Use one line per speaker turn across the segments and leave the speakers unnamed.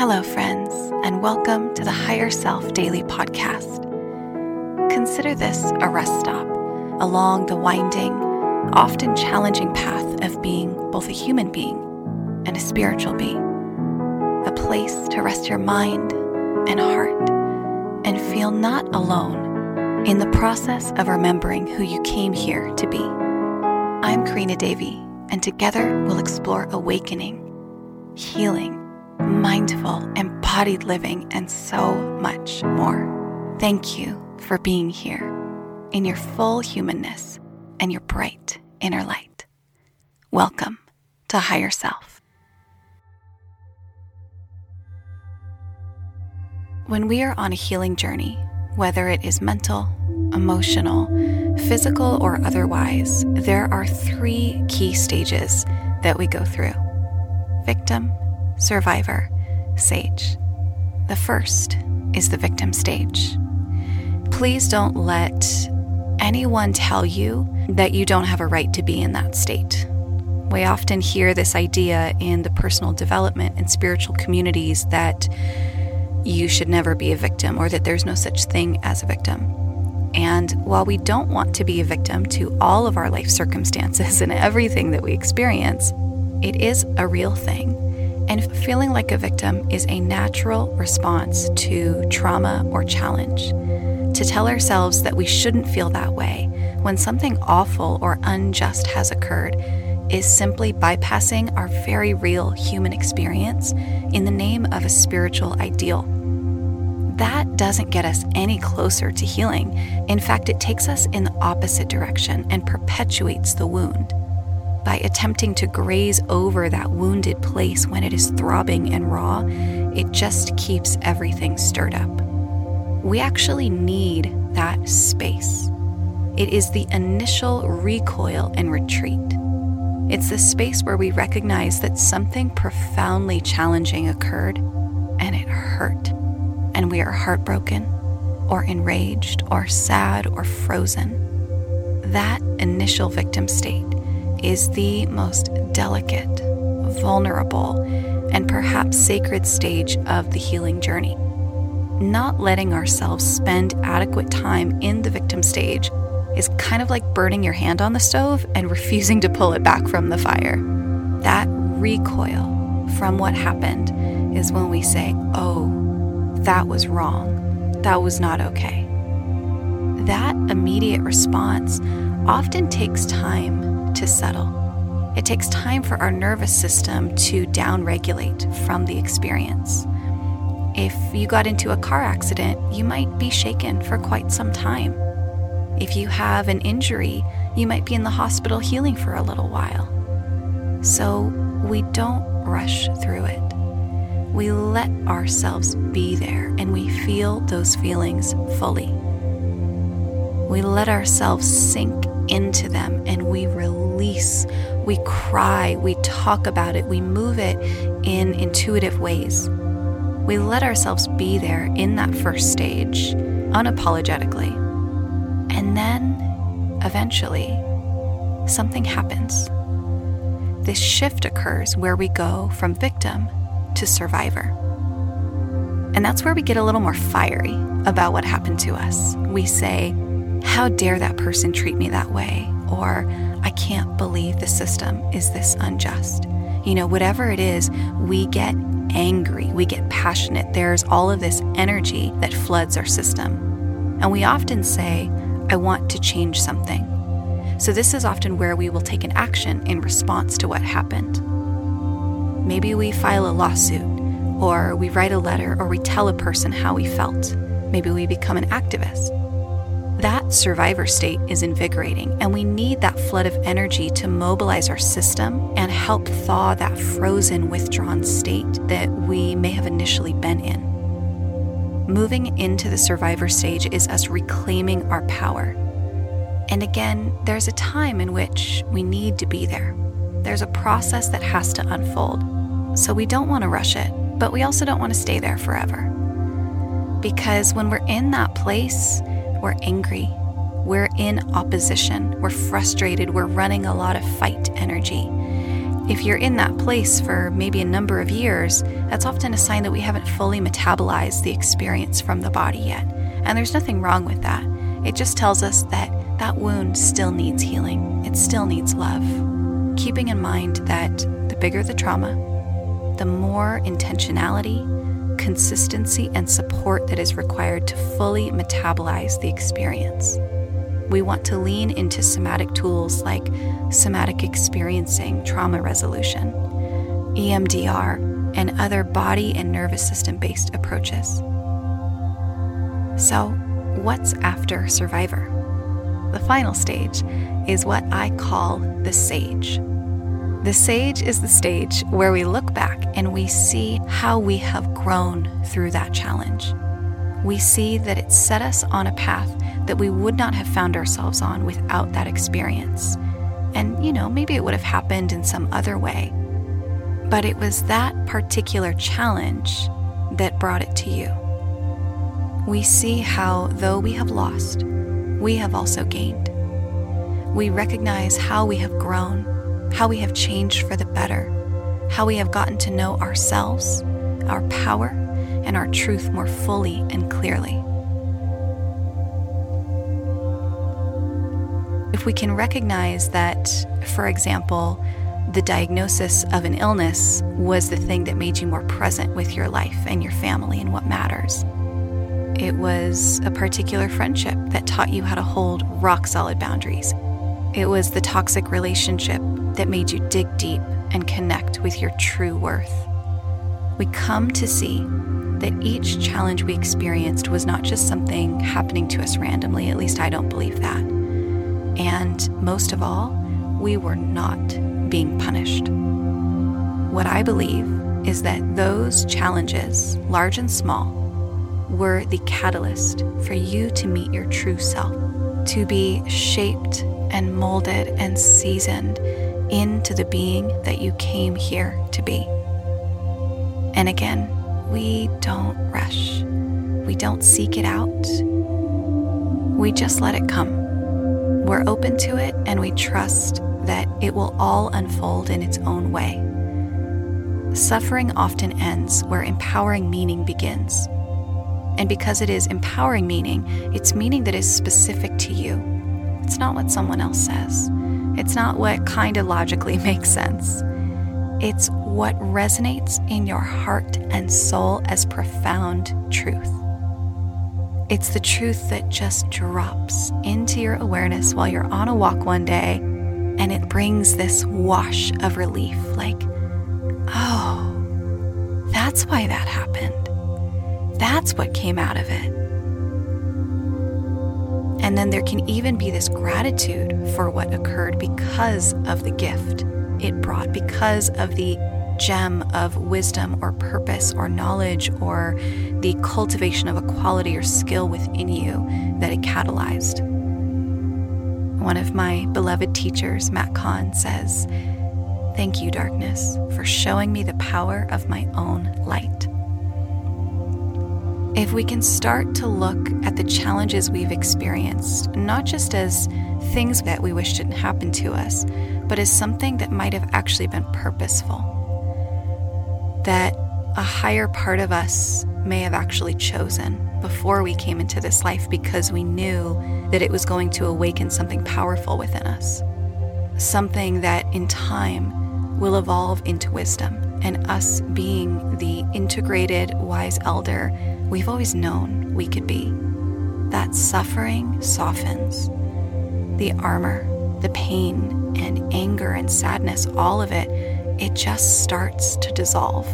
Hello, friends, and welcome to the Higher Self Daily Podcast. Consider this a rest stop along the winding, often challenging path of being both a human being and a spiritual being. A place to rest your mind and heart and feel not alone in the process of remembering who you came here to be. I'm Karina Davy, and together we'll explore awakening, healing, mindful, embodied living, and so much more. Thank you for being here in your full humanness and your bright inner light. Welcome to Higher Self. When we are on a healing journey, whether it is mental, emotional, physical, or otherwise, there are three key stages that we go through victim, survivor, sage. The first is the victim stage. Please don't let anyone tell you that you don't have a right to be in that state. We often hear this idea in the personal development and spiritual communities that you should never be a victim or that there's no such thing as a victim. And while we don't want to be a victim to all of our life circumstances and everything that we experience, it is a real thing. And feeling like a victim is a natural response to trauma or challenge. To tell ourselves that we shouldn't feel that way when something awful or unjust has occurred is simply bypassing our very real human experience in the name of a spiritual ideal. That doesn't get us any closer to healing. In fact, it takes us in the opposite direction and perpetuates the wound. By attempting to graze over that wounded place when it is throbbing and raw, it just keeps everything stirred up. We actually need that space. It is the initial recoil and retreat. It's the space where we recognize that something profoundly challenging occurred and it hurt, and we are heartbroken, or enraged, or sad, or frozen. That initial victim state is the most delicate, vulnerable, and perhaps sacred stage of the healing journey. Not letting ourselves spend adequate time in the victim stage is kind of like burning your hand on the stove and refusing to pull it back from the fire. That recoil from what happened is when we say, oh, that was wrong. That was not okay. That immediate response often takes time to settle. It takes time for our nervous system to downregulate from the experience. If you got into a car accident, you might be shaken for quite some time. If you have an injury, you might be in the hospital healing for a little while. So we don't rush through it. We let ourselves be there and we feel those feelings fully. We let ourselves sink into them and we release. We cry, we talk about it, we move it in intuitive ways. We let ourselves be there in that first stage unapologetically. And then, eventually, something happens. This shift occurs where we go from victim to survivor. And that's where we get a little more fiery about what happened to us. We say, How dare that person treat me that way? Or, I can't believe the system is this unjust. You know, whatever it is, we get angry, we get passionate. There's all of this energy that floods our system. And we often say, I want to change something. So, this is often where we will take an action in response to what happened. Maybe we file a lawsuit, or we write a letter, or we tell a person how we felt. Maybe we become an activist. That survivor state is invigorating, and we need that flood of energy to mobilize our system and help thaw that frozen, withdrawn state that we may have initially been in. Moving into the survivor stage is us reclaiming our power. And again, there's a time in which we need to be there. There's a process that has to unfold. So we don't want to rush it, but we also don't want to stay there forever. Because when we're in that place, we're angry, we're in opposition, we're frustrated, we're running a lot of fight energy. If you're in that place for maybe a number of years, that's often a sign that we haven't fully metabolized the experience from the body yet. And there's nothing wrong with that. It just tells us that that wound still needs healing, it still needs love. Keeping in mind that the bigger the trauma, the more intentionality, consistency, and support that is required to fully metabolize the experience. We want to lean into somatic tools like somatic experiencing, trauma resolution, EMDR, and other body and nervous system based approaches. So, what's after survivor? The final stage is what I call the sage. The sage is the stage where we look back and we see how we have grown through that challenge. We see that it set us on a path that we would not have found ourselves on without that experience. And, you know, maybe it would have happened in some other way. But it was that particular challenge that brought it to you. We see how, though we have lost, we have also gained. We recognize how we have grown, how we have changed for the better, how we have gotten to know ourselves, our power, and our truth more fully and clearly. if we can recognize that, for example, the diagnosis of an illness was the thing that made you more present with your life and your family and what matters. It was a particular friendship that taught you how to hold rock solid boundaries. It was the toxic relationship that made you dig deep and connect with your true worth. We come to see that each challenge we experienced was not just something happening to us randomly, at least I don't believe that. And most of all, we were not being punished. What I believe is that those challenges, large and small, were the catalyst for you to meet your true self, to be shaped and molded and seasoned into the being that you came here to be. And again, we don't rush, we don't seek it out, we just let it come. We're open to it and we trust that it will all unfold in its own way. Suffering often ends where empowering meaning begins. And because it is empowering meaning, it's meaning that is specific to you. It's not what someone else says, it's not what kind of logically makes sense. It's what resonates in your heart and soul as profound truth. It's the truth that just drops into your awareness while you're on a walk one day, and it brings this wash of relief like, oh, that's why that happened. That's what came out of it. And then there can even be this gratitude for what occurred because of the gift it brought, because of the gem of wisdom or purpose or knowledge or the cultivation of a quality or skill within you that it catalyzed. One of my beloved teachers, Matt Kahn, says, Thank you, darkness, for showing me the power of my own light. If we can start to look at the challenges we've experienced, not just as things that we wish didn't happen to us, but as something that might have actually been purposeful that a higher part of us may have actually chosen before we came into this life because we knew that it was going to awaken something powerful within us. Something that in time will evolve into wisdom and us being the integrated, wise elder we've always known we could be. That suffering softens. The armor, the pain, and anger and sadness, all of it it just starts to dissolve.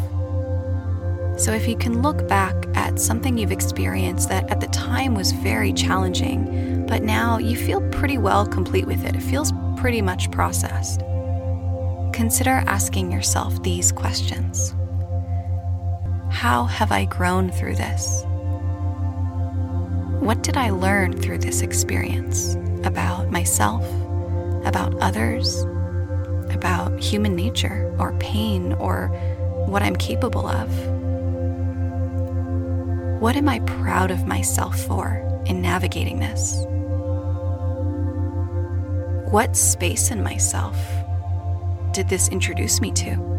So, if you can look back at something you've experienced that at the time was very challenging, but now you feel pretty well complete with it, it feels pretty much processed, consider asking yourself these questions How have I grown through this? What did I learn through this experience about myself, about others, about human nature or pain or what I'm capable of? What am I proud of myself for in navigating this? What space in myself did this introduce me to?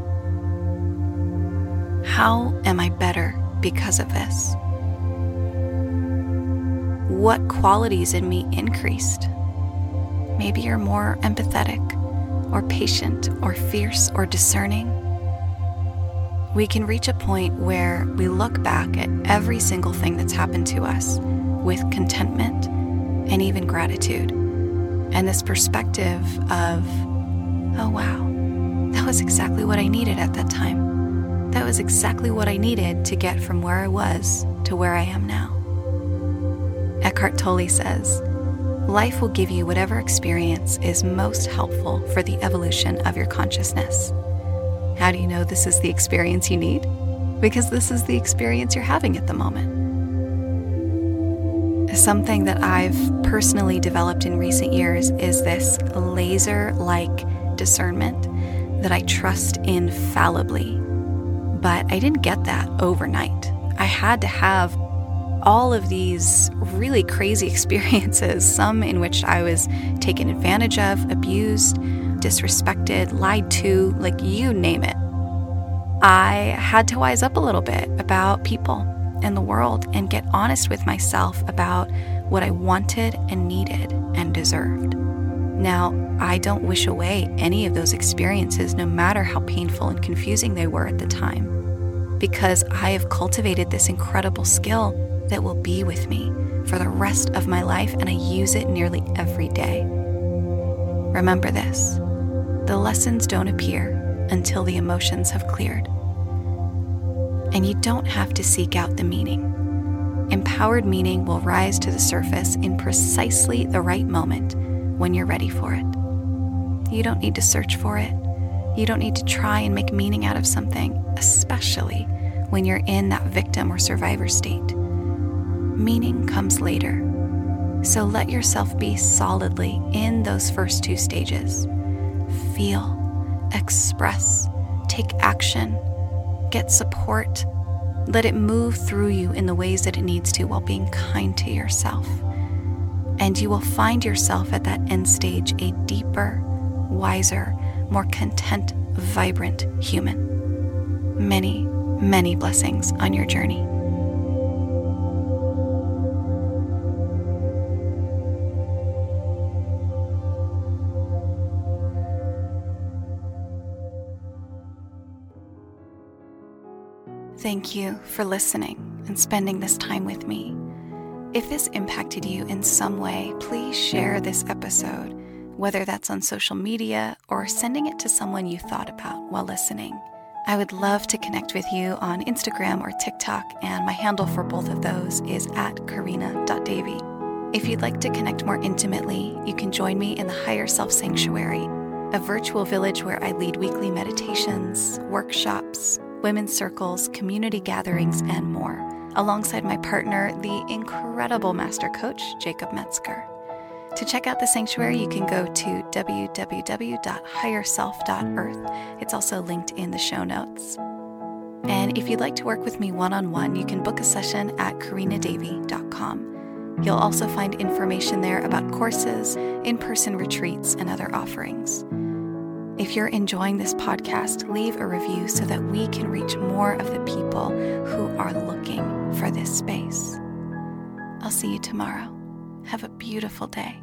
How am I better because of this? What qualities in me increased? Maybe you're more empathetic, or patient, or fierce, or discerning. We can reach a point where we look back at every single thing that's happened to us with contentment and even gratitude. And this perspective of, oh wow, that was exactly what I needed at that time. That was exactly what I needed to get from where I was to where I am now. Eckhart Tolle says, Life will give you whatever experience is most helpful for the evolution of your consciousness. How do you know this is the experience you need? Because this is the experience you're having at the moment. Something that I've personally developed in recent years is this laser like discernment that I trust infallibly. But I didn't get that overnight. I had to have all of these really crazy experiences, some in which I was taken advantage of, abused, disrespected, lied to, like you name it. I had to wise up a little bit about people and the world and get honest with myself about what I wanted and needed and deserved. Now, I don't wish away any of those experiences, no matter how painful and confusing they were at the time, because I have cultivated this incredible skill that will be with me for the rest of my life, and I use it nearly every day. Remember this the lessons don't appear until the emotions have cleared. And you don't have to seek out the meaning. Empowered meaning will rise to the surface in precisely the right moment when you're ready for it. You don't need to search for it. You don't need to try and make meaning out of something, especially when you're in that victim or survivor state. Meaning comes later. So let yourself be solidly in those first two stages. Feel, express, take action, get support. Let it move through you in the ways that it needs to while being kind to yourself. And you will find yourself at that end stage a deeper, wiser, more content, vibrant human. Many, many blessings on your journey. Thank you for listening and spending this time with me. If this impacted you in some way, please share this episode, whether that's on social media or sending it to someone you thought about while listening. I would love to connect with you on Instagram or TikTok, and my handle for both of those is at karina.davy. If you'd like to connect more intimately, you can join me in the Higher Self Sanctuary, a virtual village where I lead weekly meditations, workshops, women's circles, community gatherings, and more, alongside my partner, the incredible master coach, Jacob Metzger. To check out the sanctuary, you can go to www.higherself.earth. It's also linked in the show notes. And if you'd like to work with me one on one, you can book a session at karinadavy.com. You'll also find information there about courses, in person retreats, and other offerings. If you're enjoying this podcast, leave a review so that we can reach more of the people who are looking for this space. I'll see you tomorrow. Have a beautiful day.